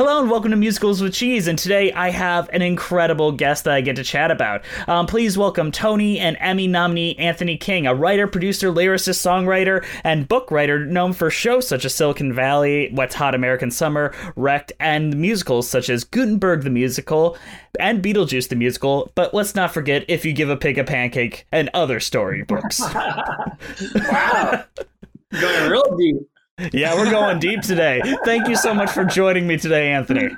Hello and welcome to Musicals with Cheese, and today I have an incredible guest that I get to chat about. Um, please welcome Tony and Emmy nominee Anthony King, a writer, producer, lyricist, songwriter, and book writer known for shows such as Silicon Valley, Wet Hot American Summer, Wrecked, and musicals such as Gutenberg the Musical and Beetlejuice the Musical. But let's not forget If You Give a Pig a Pancake and other storybooks. wow. Going real deep. Yeah, we're going deep today. Thank you so much for joining me today, Anthony.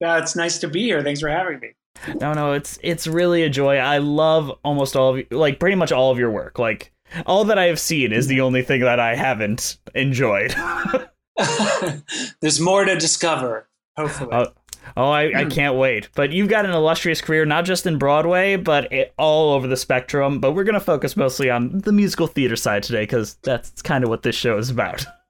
Yeah, it's nice to be here. Thanks for having me. No, no, it's it's really a joy. I love almost all of you, like pretty much all of your work. Like all that I have seen is the only thing that I haven't enjoyed. There's more to discover, hopefully. Uh, Oh, I, I, can't wait. But you've got an illustrious career, not just in Broadway, but it, all over the spectrum. But we're going to focus mostly on the musical theater side today because that's kind of what this show is about.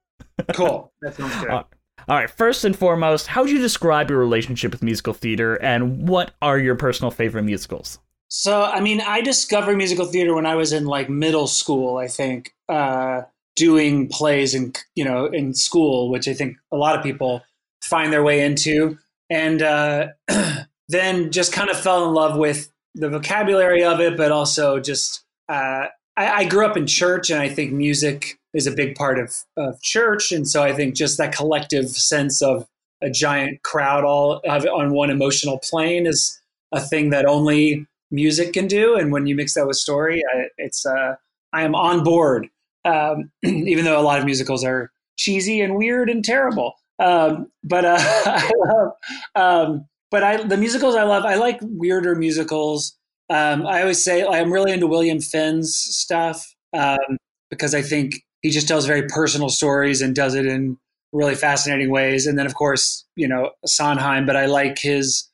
cool. That sounds good. all right. First and foremost, how would you describe your relationship with musical theater and what are your personal favorite musicals? So, I mean, I discovered musical theater when I was in like middle school, I think, uh, doing plays in, you know, in school, which I think a lot of people find their way into. And uh, then just kind of fell in love with the vocabulary of it, but also just, uh, I, I grew up in church and I think music is a big part of, of church. And so I think just that collective sense of a giant crowd all on one emotional plane is a thing that only music can do. And when you mix that with story, I, it's uh, I am on board. Um, even though a lot of musicals are cheesy and weird and terrible, um, but uh, I love. Um, but I the musicals I love. I like weirder musicals. Um, I always say I'm really into William Finn's stuff um, because I think he just tells very personal stories and does it in really fascinating ways. And then, of course, you know, Sondheim, but I like his,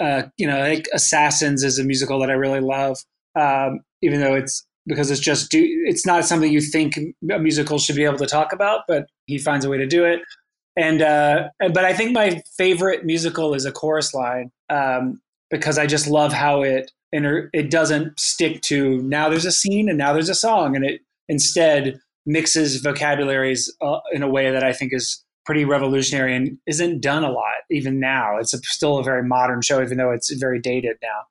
uh, you know, like Assassins is a musical that I really love, um, even though it's because it's just, do, it's not something you think a musical should be able to talk about, but he finds a way to do it. And, uh, but I think my favorite musical is A Chorus Line um, because I just love how it, and it doesn't stick to now there's a scene and now there's a song and it instead mixes vocabularies uh, in a way that I think is pretty revolutionary and isn't done a lot even now. It's a, still a very modern show, even though it's very dated now.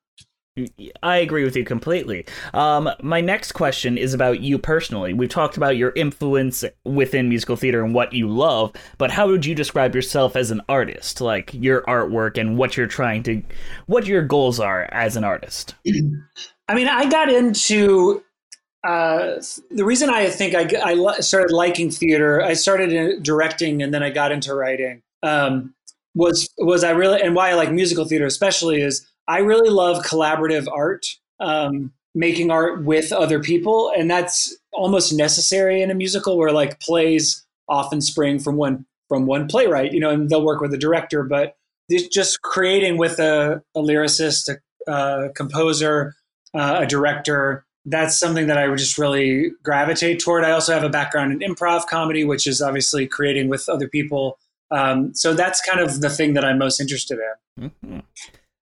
I agree with you completely. Um, my next question is about you personally. We've talked about your influence within musical theater and what you love, but how would you describe yourself as an artist? Like your artwork and what you're trying to, what your goals are as an artist? I mean, I got into uh, the reason I think I, I, started liking theater, I started directing and then I got into writing. Um, was was I really and why I like musical theater especially is I really love collaborative art, um, making art with other people, and that's almost necessary in a musical where like plays often spring from one from one playwright, you know, and they'll work with a director, but just creating with a, a lyricist, a, a composer, uh, a director that's something that I would just really gravitate toward. I also have a background in improv comedy, which is obviously creating with other people. Um, so that's kind of the thing that I'm most interested in. Mm-hmm.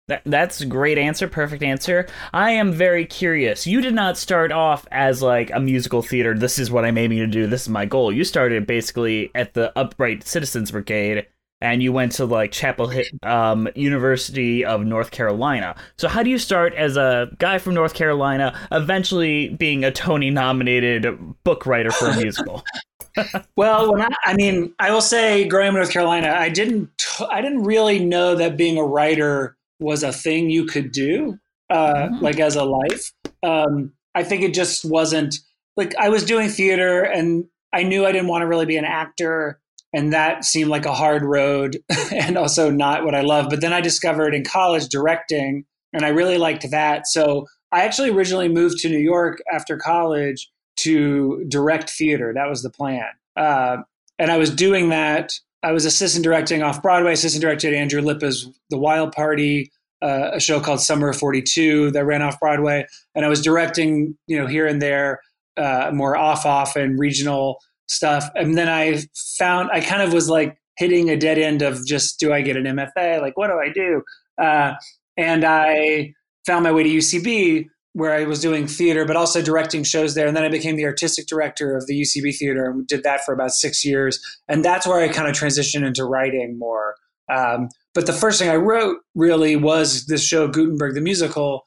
That, that's a great answer, perfect answer. I am very curious. You did not start off as like a musical theater. This is what I'm aiming to do. This is my goal. You started basically at the Upright Citizens Brigade and you went to like Chapel Hill, um, University of North Carolina. So how do you start as a guy from North Carolina, eventually being a Tony nominated book writer for a musical? well, when I, I mean, I will say, growing up in North Carolina, I didn't, I didn't really know that being a writer was a thing you could do, uh, mm-hmm. like as a life. Um, I think it just wasn't like I was doing theater, and I knew I didn't want to really be an actor, and that seemed like a hard road, and also not what I love. But then I discovered in college directing, and I really liked that. So I actually originally moved to New York after college to direct theater. That was the plan. Uh, and I was doing that. I was assistant directing off Broadway, assistant directed Andrew Lippa's The Wild Party, uh, a show called Summer of 42 that ran off Broadway. And I was directing, you know, here and there, uh, more off off and regional stuff. And then I found, I kind of was like hitting a dead end of just, do I get an MFA? Like, what do I do? Uh, and I found my way to UCB where I was doing theater, but also directing shows there. And then I became the artistic director of the UCB Theater and did that for about six years. And that's where I kind of transitioned into writing more. Um, but the first thing I wrote really was this show, Gutenberg the Musical,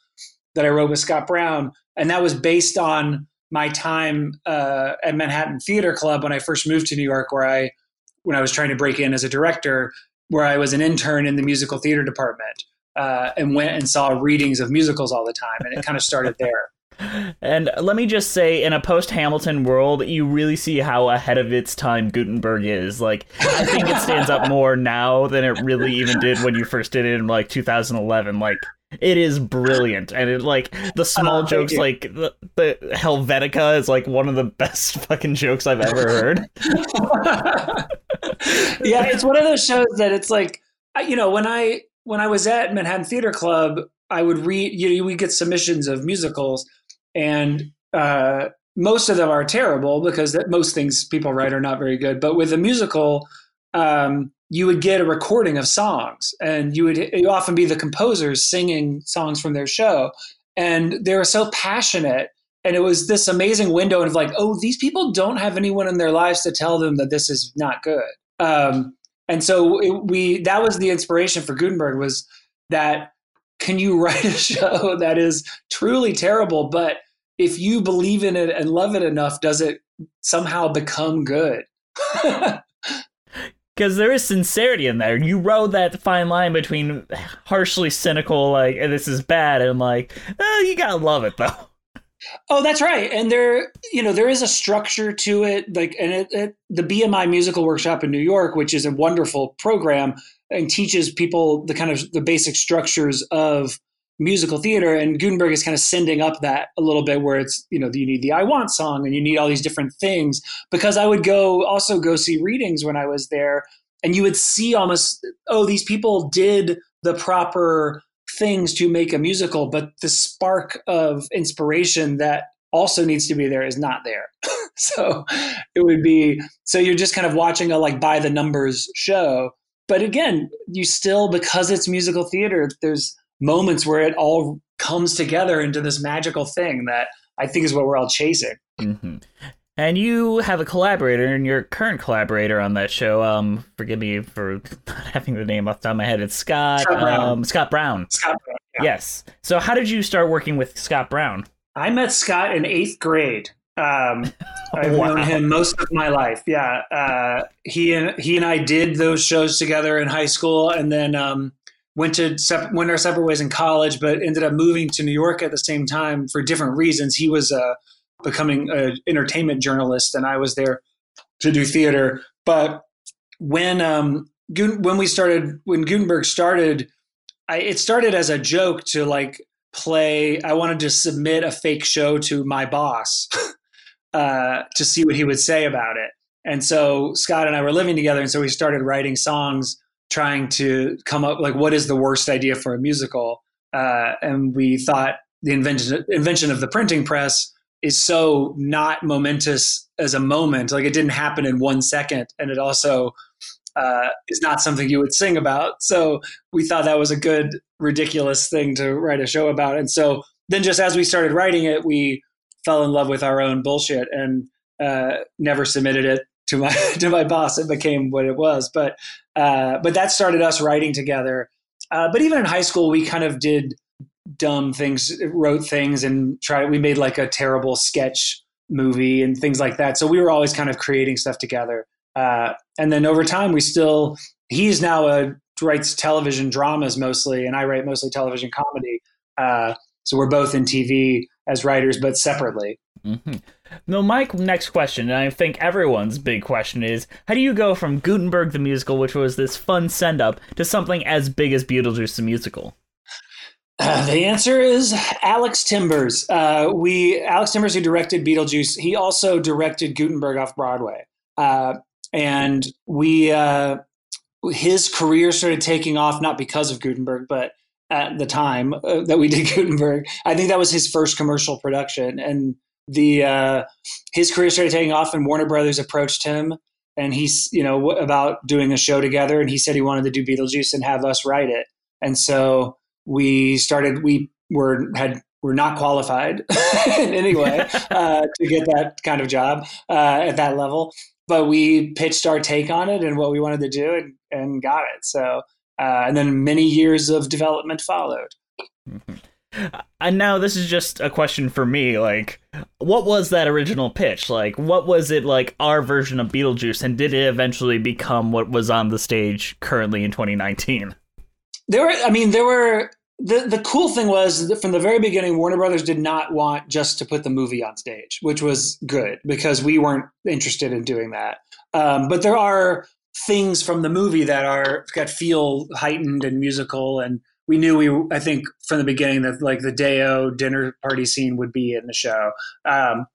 that I wrote with Scott Brown. And that was based on my time uh, at Manhattan Theater Club when I first moved to New York, where I, when I was trying to break in as a director, where I was an intern in the musical theater department uh, and went and saw readings of musicals all the time, and it kind of started there. And let me just say, in a post Hamilton world, you really see how ahead of its time Gutenberg is. Like, I think it stands up more now than it really even did when you first did it in like 2011. Like, it is brilliant, and it like the small jokes, like the, the Helvetica is like one of the best fucking jokes I've ever heard. yeah, it's one of those shows that it's like, you know, when I when I was at Manhattan Theater Club, I would read. You know, we get submissions of musicals, and uh, most of them are terrible because that, most things people write are not very good. But with a musical, um, you would get a recording of songs, and you would you often be the composers singing songs from their show, and they were so passionate. And it was this amazing window of like, oh, these people don't have anyone in their lives to tell them that this is not good. Um, and so it, we that was the inspiration for Gutenberg was that can you write a show that is truly terrible, but if you believe in it and love it enough, does it somehow become good? because there is sincerity in there. You rode that fine line between harshly cynical, like this is bad, and like oh, you gotta love it though. Oh, that's right. And there, you know, there is a structure to it. Like, and it, it, the BMI Musical Workshop in New York, which is a wonderful program and teaches people the kind of the basic structures of musical theater. And Gutenberg is kind of sending up that a little bit, where it's you know you need the I Want song and you need all these different things. Because I would go also go see readings when I was there, and you would see almost oh these people did the proper things to make a musical, but the spark of inspiration that also needs to be there is not there. so it would be so you're just kind of watching a like by the numbers show. But again, you still because it's musical theater, there's moments where it all comes together into this magical thing that I think is what we're all chasing. Mm-hmm. And you have a collaborator, and your current collaborator on that show. Um, forgive me for not having the name off the top of my head. It's Scott. Scott Brown. Um, Scott Brown. Scott Brown. Yeah. Yes. So, how did you start working with Scott Brown? I met Scott in eighth grade. Um, I've wow. known him most of my life. Yeah, uh, he and he and I did those shows together in high school, and then um, went to went our separate ways in college. But ended up moving to New York at the same time for different reasons. He was uh, becoming an entertainment journalist, and I was there to do theater. But when um, when we started, when Gutenberg started, I, it started as a joke to like play. I wanted to submit a fake show to my boss uh, to see what he would say about it. And so Scott and I were living together, and so we started writing songs, trying to come up like what is the worst idea for a musical. Uh, and we thought the invention invention of the printing press is so not momentous as a moment. Like it didn't happen in one second, and it also uh, is not something you would sing about. So we thought that was a good, ridiculous thing to write a show about. And so then, just as we started writing it, we fell in love with our own bullshit and uh, never submitted it to my to my boss, it became what it was. But uh, but that started us writing together. Uh, but even in high school, we kind of did dumb things, wrote things, and tried. We made like a terrible sketch movie and things like that. So we were always kind of creating stuff together. Uh, and then over time, we still. He's now a writes television dramas mostly, and I write mostly television comedy. Uh, so we're both in TV as writers, but separately. Mm-hmm. No, my next question, and I think everyone's big question is how do you go from Gutenberg the musical, which was this fun send up, to something as big as Beetlejuice the musical? Uh, the answer is Alex Timbers. Uh, we Alex Timbers, who directed Beetlejuice, he also directed Gutenberg off Broadway, uh, and we uh, his career started taking off not because of Gutenberg, but at the time uh, that we did Gutenberg, I think that was his first commercial production, and the uh, his career started taking off, and Warner Brothers approached him, and he's you know about doing a show together, and he said he wanted to do Beetlejuice and have us write it, and so we started. We were had were not qualified in any way uh, to get that kind of job uh, at that level, but we pitched our take on it and what we wanted to do, and, and got it. So, uh, and then many years of development followed. Mm-hmm. And now this is just a question for me. Like, what was that original pitch? Like, what was it like our version of Beetlejuice, and did it eventually become what was on the stage currently in 2019? There were, I mean, there were. The, the cool thing was from the very beginning, Warner Brothers did not want just to put the movie on stage, which was good because we weren't interested in doing that. Um, but there are things from the movie that are that feel heightened and musical and we knew we I think from the beginning that like the Day-O dinner party scene would be in the show. Um,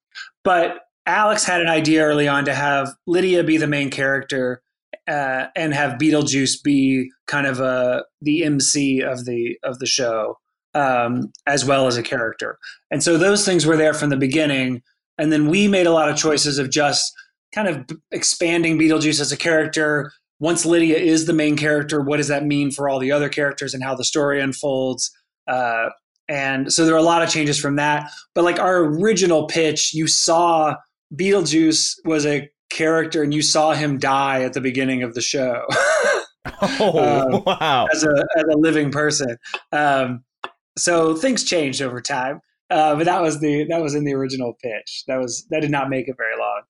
but Alex had an idea early on to have Lydia be the main character uh, and have Beetlejuice be kind of a the MC of the of the show um, as well as a character. And so those things were there from the beginning. And then we made a lot of choices of just kind of expanding Beetlejuice as a character, once Lydia is the main character, what does that mean for all the other characters and how the story unfolds? Uh, and so there are a lot of changes from that. But like our original pitch, you saw Beetlejuice was a character and you saw him die at the beginning of the show. oh, um, wow. As a, as a living person. Um, so things changed over time. Uh, but that was the that was in the original pitch. That was that did not make it very long.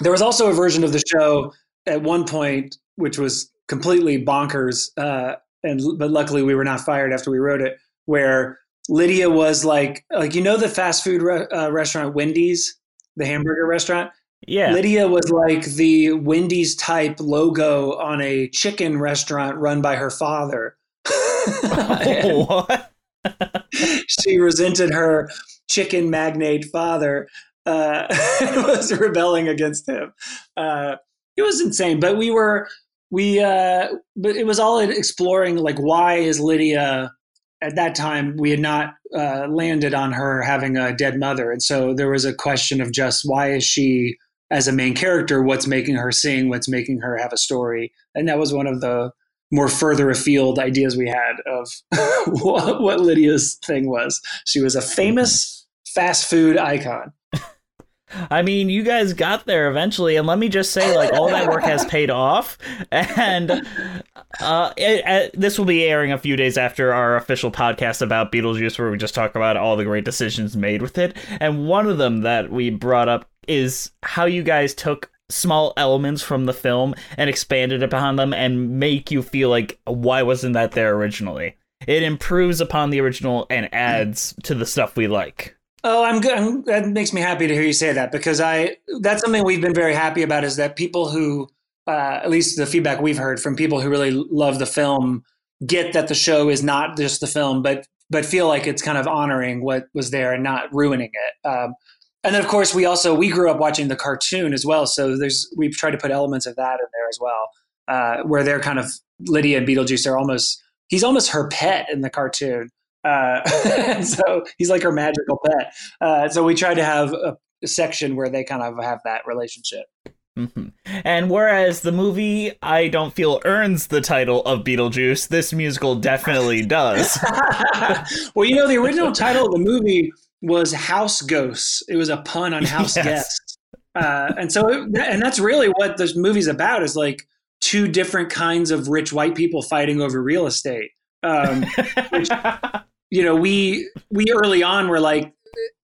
There was also a version of the show at one point which was completely bonkers. Uh, and but luckily we were not fired after we wrote it. Where Lydia was like, like you know, the fast food re- uh, restaurant Wendy's, the hamburger restaurant. Yeah, Lydia was like the Wendy's type logo on a chicken restaurant run by her father. what? she resented her chicken magnate father. Uh, was rebelling against him. Uh, it was insane, but we were we uh but it was all exploring like why is lydia at that time we had not uh, landed on her having a dead mother. And so there was a question of just why is she as a main character what's making her sing what's making her have a story? And that was one of the more further afield ideas we had of what, what lydia's thing was. She was a famous fast food icon I mean, you guys got there eventually, and let me just say, like, all that work has paid off. And uh, it, it, this will be airing a few days after our official podcast about Beetlejuice, where we just talk about all the great decisions made with it. And one of them that we brought up is how you guys took small elements from the film and expanded upon them and make you feel like, why wasn't that there originally? It improves upon the original and adds to the stuff we like. Oh, I'm good. I'm, that makes me happy to hear you say that because I that's something we've been very happy about is that people who, uh, at least the feedback we've heard from people who really love the film, get that the show is not just the film, but but feel like it's kind of honoring what was there and not ruining it. Um, and then of course we also we grew up watching the cartoon as well, so there's we've tried to put elements of that in there as well, uh, where they're kind of Lydia and Beetlejuice are almost he's almost her pet in the cartoon. Uh, so he's like our magical pet. Uh, so we try to have a, a, section where they kind of have that relationship. Mm-hmm. And whereas the movie, I don't feel earns the title of Beetlejuice, this musical definitely does. well, you know, the original title of the movie was House Ghosts. It was a pun on House yes. Guests. Uh, and so, it, and that's really what this movie's about is like two different kinds of rich white people fighting over real estate. Um, which, you know, we we early on were like,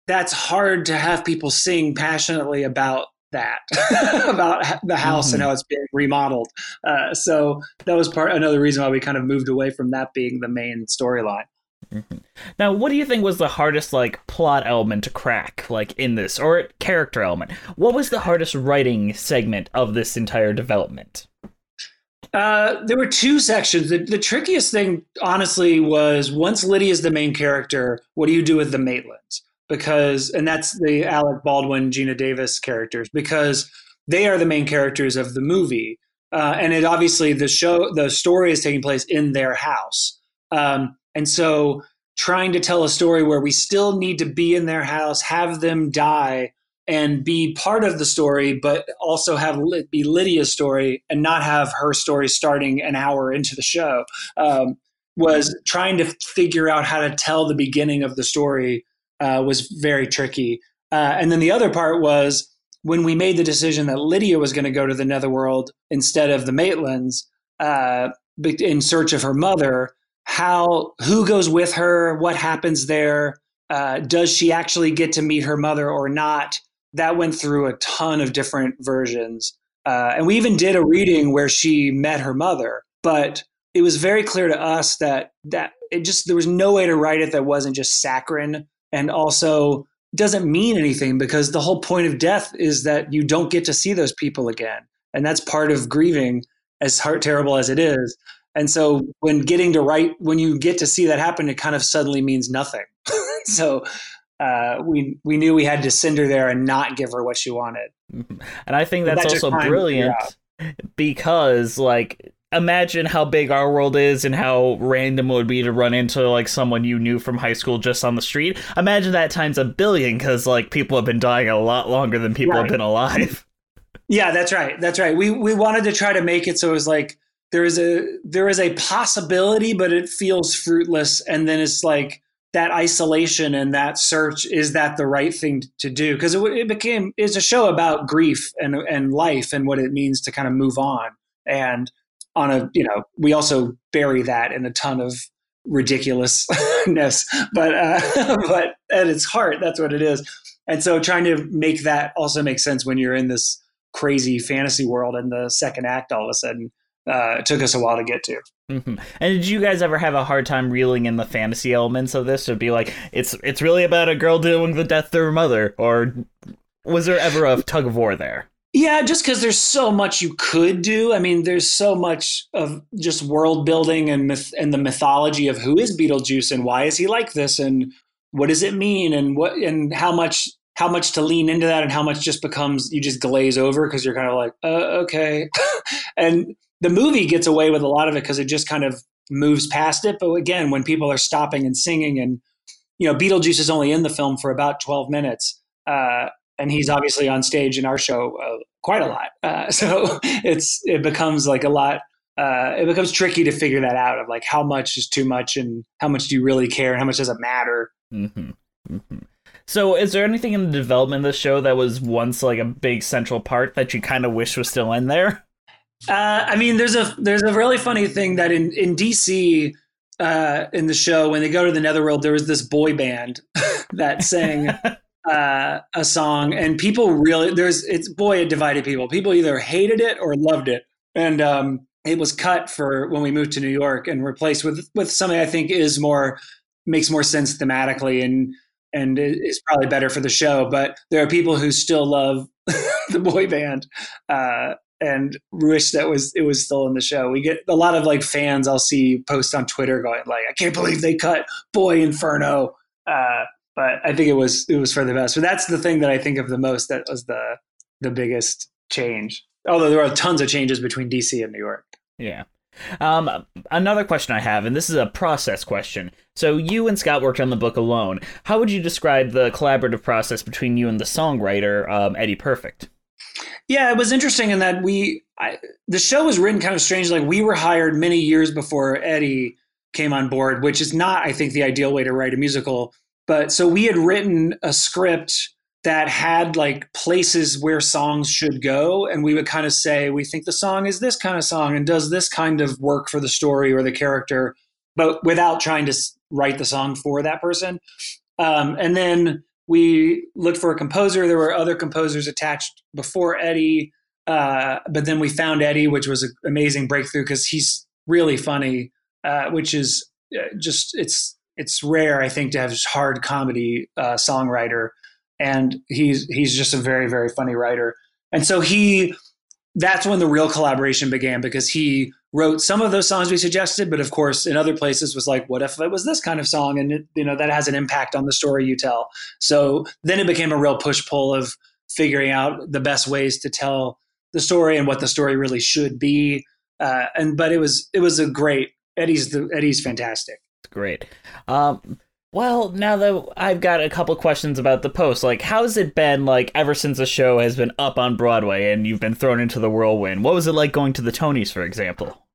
that's hard to have people sing passionately about that about the house Mm-hmm. and how it's being remodeled. Uh, so that was part another reason why we kind of moved away from that being the main storyline. Mm-hmm. Now, what do you think was the hardest like plot element to crack, like in this, or character element? What was the hardest writing segment of this entire development? Uh, there were two sections. The, the trickiest thing, honestly, was once Lydia is the main character, what do you do with the Maitlands? Because, and that's the Alec Baldwin, Geena Davis characters, because they are the main characters of the movie. Uh, and it obviously, the show, the story is taking place in their house. Um, and so trying to tell a story where we still need to be in their house, have them die, and be part of the story, but also have it be Lydia's story and not have her story starting an hour into the show, um, was trying to figure out how to tell the beginning of the story uh, was very tricky. Uh, and then the other part was when we made the decision that Lydia was going to go to the Netherworld instead of the Maitlands uh, in search of her mother. How who goes with her? What happens there? Uh, does she actually get to meet her mother or not? That went through a ton of different versions, uh, and we even did a reading where she met her mother. But it was very clear to us that that it just there was no way to write it that wasn't just saccharine, and also doesn't mean anything because the whole point of death is that you don't get to see those people again, and that's part of grieving, as heart terrible as it is. And so when getting to write, when you get to see that happen, it kind of suddenly means nothing. so uh, we we knew we had to send her there and not give her what she wanted. And I think that's that also time to figure brilliant because, like, imagine how big our world is and how random it would be to run into like someone you knew from high school just on the street. Imagine that times a billion because like people have been dying a lot longer than people have been alive. Yeah, that's right. That's right. We we wanted to try to make it so it was like there is a there is a possibility, but it feels fruitless, and then it's like that isolation and that search is that the right thing to do? Because it, it became it's a show about grief and and life and what it means to kind of move on. And on a you know we also bury that in a ton of ridiculousness but uh, but at its heart that's what it is. And so trying to make that also make sense when you're in this crazy fantasy world in the second act all of a sudden uh, it took us a while to get to Mhm. And did you guys ever have a hard time reeling in the fantasy elements of this? To be like, it's it's really about a girl dealing with the death of her mother, or was there ever a tug of war there? Yeah, just because there's so much you could do. I mean, there's so much of just world building and myth and the mythology of who is Beetlejuice and why is he like this and what does it mean and what and how much how much to lean into that and how much just becomes you just glaze over because you're kind of like uh, okay, and the movie gets away with a lot of it because it just kind of moves past it. But again, when people are stopping and singing and you know, Beetlejuice is only in the film for about 12 minutes. Uh, and he's obviously on stage in our show uh, quite a lot. Uh, so it's it becomes like a lot. Uh, it becomes tricky to figure that out of like how much is too much and how much do you really care and how much does it matter. hmm hmm So, is there anything in the development of the show that was once like a big central part that you kind of wish was still in there? Uh, I mean, there's a there's a really funny thing that in in DC uh, in the show when they go to the Netherworld, there was this boy band that sang uh, a song, and people really there's it's boy it divided people. People either hated it or loved it, and um, it was cut for when we moved to New York and replaced with with something I think is more makes more sense thematically and and is probably better for the show. But there are people who still love the boy band. Uh, and wish that was it was still in the show. We get a lot of like fans I'll see post on Twitter going like, "I can't believe they cut Boy Inferno." Uh, but I think it was it was for the best. But that's the thing that I think of the most. That was the the biggest change. Although there are tons of changes between DC and New York. Yeah. Um, another question I have, and this is a process question. So, you and Scott worked on the book alone. How would you describe the collaborative process between you and the songwriter, um, Eddie Perfect? Yeah, it was interesting in that we I, the show was written kind of strange. Like we were hired many years before Eddie came on board, which is not, I think, the ideal way to write a musical. But so we had written a script that had like places where songs should go and we would kind of say we think the song is this kind of song and does this kind of work for the story or the character but without trying to write the song for that person um, and then we looked for a composer there were other composers attached before eddie uh, but then we found eddie which was an amazing breakthrough because he's really funny uh, which is uh, just it's it's rare i think to have hard comedy uh, songwriter and he's he's just a very very funny writer. And so he that's when the real collaboration began because he wrote some of those songs we suggested, but of course in other places was like, what if it was this kind of song? And it, you know that has an impact on the story you tell. So then it became a real push pull of figuring out the best ways to tell the story and what the story really should be. Uh, and but it was it was a great Eddie's the Eddie's fantastic. Great. Um, well, now that I've got a couple questions about the post, like how's it been like ever since the show has been up on Broadway and you've been thrown into the whirlwind? What was it like going to the Tonys, for example?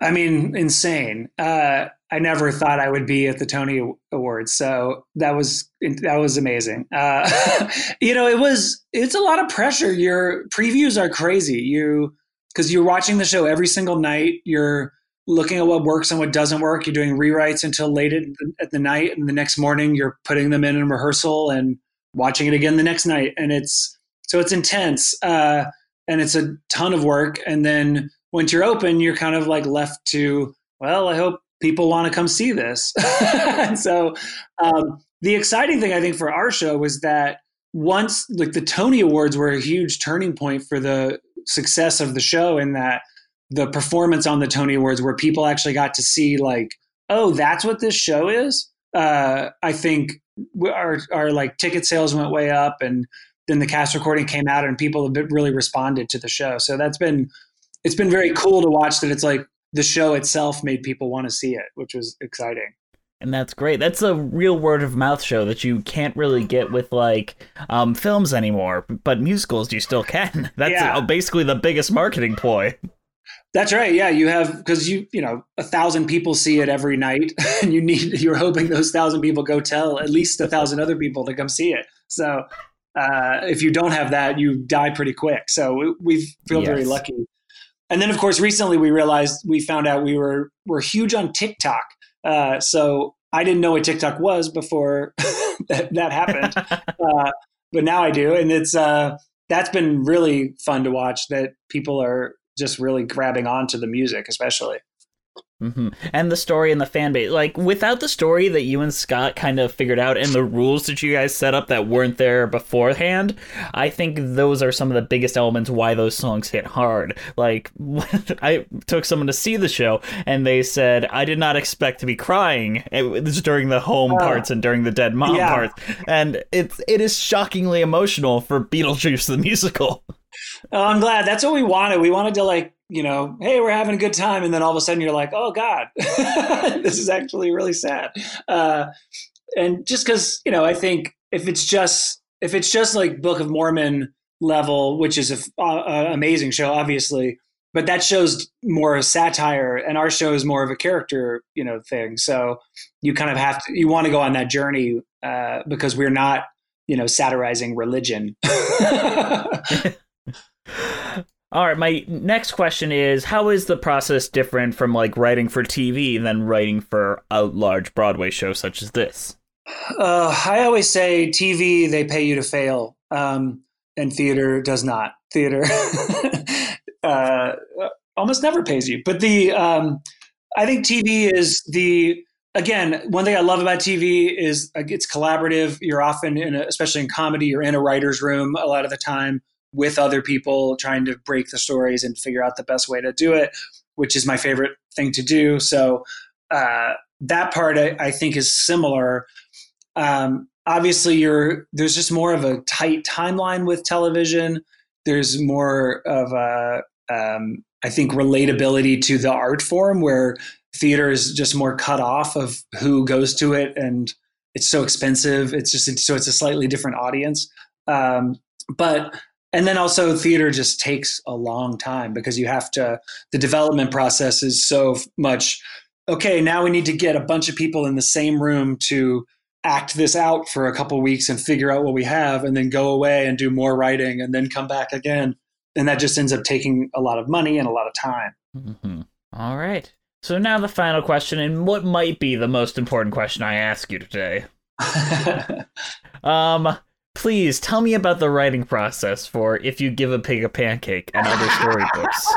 I mean, insane. Uh, I never thought I would be at the Tony Awards, so that was that was amazing. Uh, you know, it was it's a lot of pressure. Your previews are crazy. You because you're watching the show every single night. You're looking at what works and what doesn't work. You're doing rewrites until late at, at the night, and the next morning you're putting them in in rehearsal and watching it again the next night. And it's so it's intense uh, and it's a ton of work. And then once you're open, you're kind of like left to well, I hope people want to come see this. so um, the exciting thing I think for our show was that once like the Tony Awards were a huge turning point for the success of the show in that the performance on the Tony Awards where people actually got to see like, oh, that's what this show is. Uh, I think our our like ticket sales went way up, and then the cast recording came out, and people have really responded to the show. So that's been it's been very cool to watch that. It's like the show itself made people want to see it, which was exciting. And that's great. That's a real word of mouth show that you can't really get with like um, films anymore, but musicals you still can. That's yeah. basically the biggest marketing ploy. That's right. Yeah, you have because you you know a thousand people see it every night, and you need you're hoping those thousand people go tell at least a thousand other people to come see it. So uh, if you don't have that, you die pretty quick. So we, feel yes. very lucky. And then of course recently we realized we found out we were we're huge on TikTok. Uh, so I didn't know what TikTok was before that, that happened, uh, but now I do, and it's uh, that's been really fun to watch. That people are just really grabbing onto the music, especially. Mm-hmm. And the story and the fan base. Like, without the story that you and Scott kind of figured out and the rules that you guys set up that weren't there beforehand, I think those are some of the biggest elements why those songs hit hard. Like, I took someone to see the show and they said, I did not expect to be crying. It was during the home uh, parts and during the dead mom yeah. parts. And it's, it is shockingly emotional for Beetlejuice the musical. Oh, I'm glad. That's what we wanted. We wanted to like, you know, hey, we're having a good time, and then all of a sudden you're like, oh God, this is actually really sad. Uh, and just because you know, I think if it's just if it's just like Book of Mormon level, which is a, uh, amazing show, obviously, but that shows more satire, and our show is more of a character, you know, thing. So you kind of have to you want to go on that journey uh, because we're not, you know, satirizing religion. All right, my next question is how is the process different from like writing for TV than writing for a large Broadway show such as this? Uh, I always say TV they pay you to fail, um, and theater does not. Theater uh, almost never pays you, but the um, I think TV is the again one thing I love about TV is uh, it's collaborative. You're often in, a, especially in comedy, you're in a writer's room a lot of the time with other people trying to break the stories and figure out the best way to do it, which is my favorite thing to do. So uh, that part I, I, think is similar. Um, obviously, you're there's just more of a tight timeline with television. There's more of a um, I think relatability to the art form where theater is just more cut off of who goes to it and it's so expensive. It's just so it's a slightly different audience. Um, but and then also theater just takes a long time because you have to the development process is so much okay now we need to get a bunch of people in the same room to act this out for a couple weeks and figure out what we have and then go away and do more writing and then come back again and that just ends up taking a lot of money and a lot of time Mm-hmm. All right. So now the final question, and what might be the most important question I ask you today. um, please tell me about the writing process for "If You Give a Pig a Pancake" and other storybooks.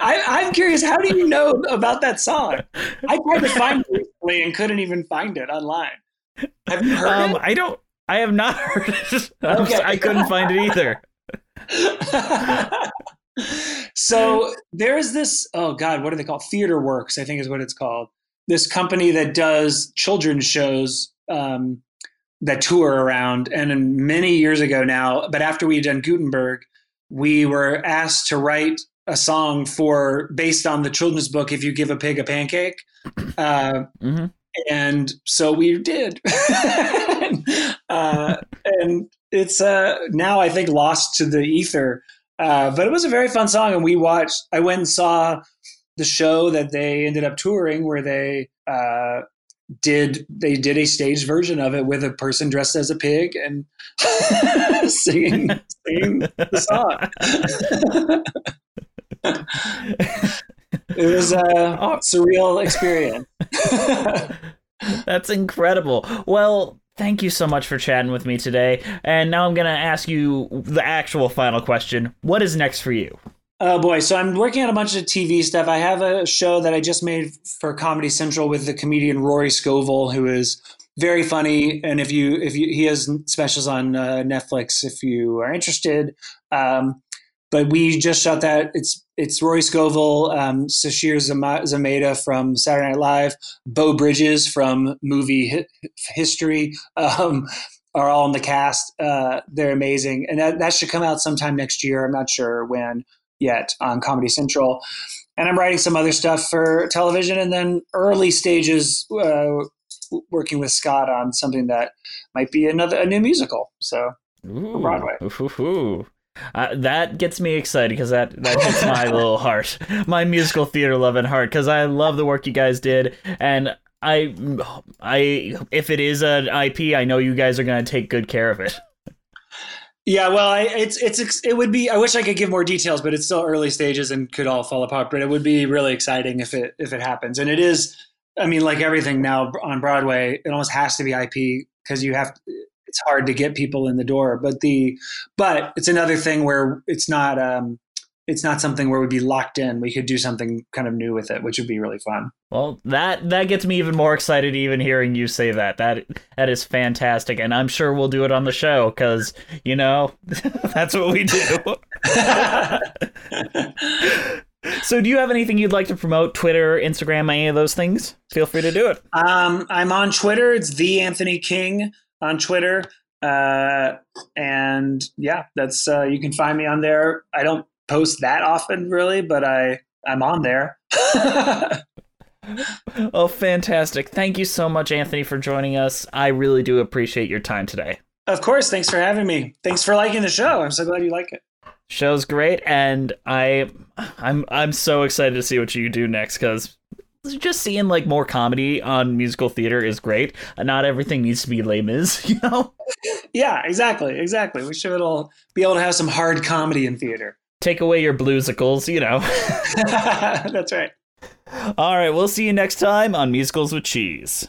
I, I'm curious, how do you know about that song? I tried to find it recently and couldn't even find it online. Have you heard Um, it? I don't. I have not heard it. Okay. I couldn't find it either. so there is this oh god what are they called theater works i think is what it's called this company that does children's shows um, that tour around. And many years ago now but after we had done gutenberg we were asked to write a song for based on the children's book if you give a pig a pancake. Uh, hmm and so we did. Uh, and it's uh, now i think lost to the ether. Uh, but it was a very fun song and we watched i went and saw the show that they ended up touring where they uh, did they did a staged version of it with a person dressed as a pig and singing singing the song it was a oh. surreal experience That's incredible. Well, thank you so much for chatting with me today. And now I'm going to ask you the actual final question. What is next for you? Oh boy, so I'm working on a bunch of TV stuff. I have a show that I just made for Comedy Central with the comedian Rory Scovel, who is very funny. And if you if you he has specials on uh, Netflix, if you are interested. Um, but we just shot that. It's it's Rory Scovel, um, Sasheer Zamata from Saturday Night Live, Beau Bridges from movie hi- history. Um, are all in the cast. Uh, they're amazing, and that, that should come out sometime next year. I'm not sure when yet on Comedy Central. And I'm writing some other stuff for television, and then early stages uh, working with Scott on something that might be another a new musical. So Ooh, Broadway. ooh. Uh, that gets me excited because that, that hits my little heart, my musical theater loving heart. Because I love the work you guys did, and I, I if it is an IP, I know you guys are going to take good care of it. Yeah, well, I, it's it's it would be. I wish I could give more details, but it's still early stages and could all fall apart. But it would be really exciting if it if it happens, and it is. I mean, like everything now on Broadway, it almost has to be IP because you have. It's hard to get people in the door, but the but it's another thing where it's not um, it's not something where we'd be locked in. We could do something kind of new with it, which would be really fun. Well, that that gets me even more excited even hearing you say that. That that is fantastic, and I'm sure we'll do it on the show because you know that's what we do. so, do you have anything you'd like to promote? Twitter, Instagram, any of those things? Feel free to do it. Um, I'm on Twitter. It's the Anthony King on Twitter. Uh, and yeah, that's uh, you can find me on there. I don't post that often, really, but I I'm on there. Oh, fantastic! Thank you so much, Anthony, for joining us. I really do appreciate your time today. of course, thanks for having me. Thanks for liking the show. I'm so glad you like it. Show's great, and I, I'm I'm so excited to see what you do next because just seeing like more comedy on musical theater is great. Not everything needs to be Les Mis, you know. Yeah, exactly, exactly. We should all be able to have some hard comedy in theater. Take away your bluesicles, you know. that's right. All right, we'll see you next time on Musicals with Cheese.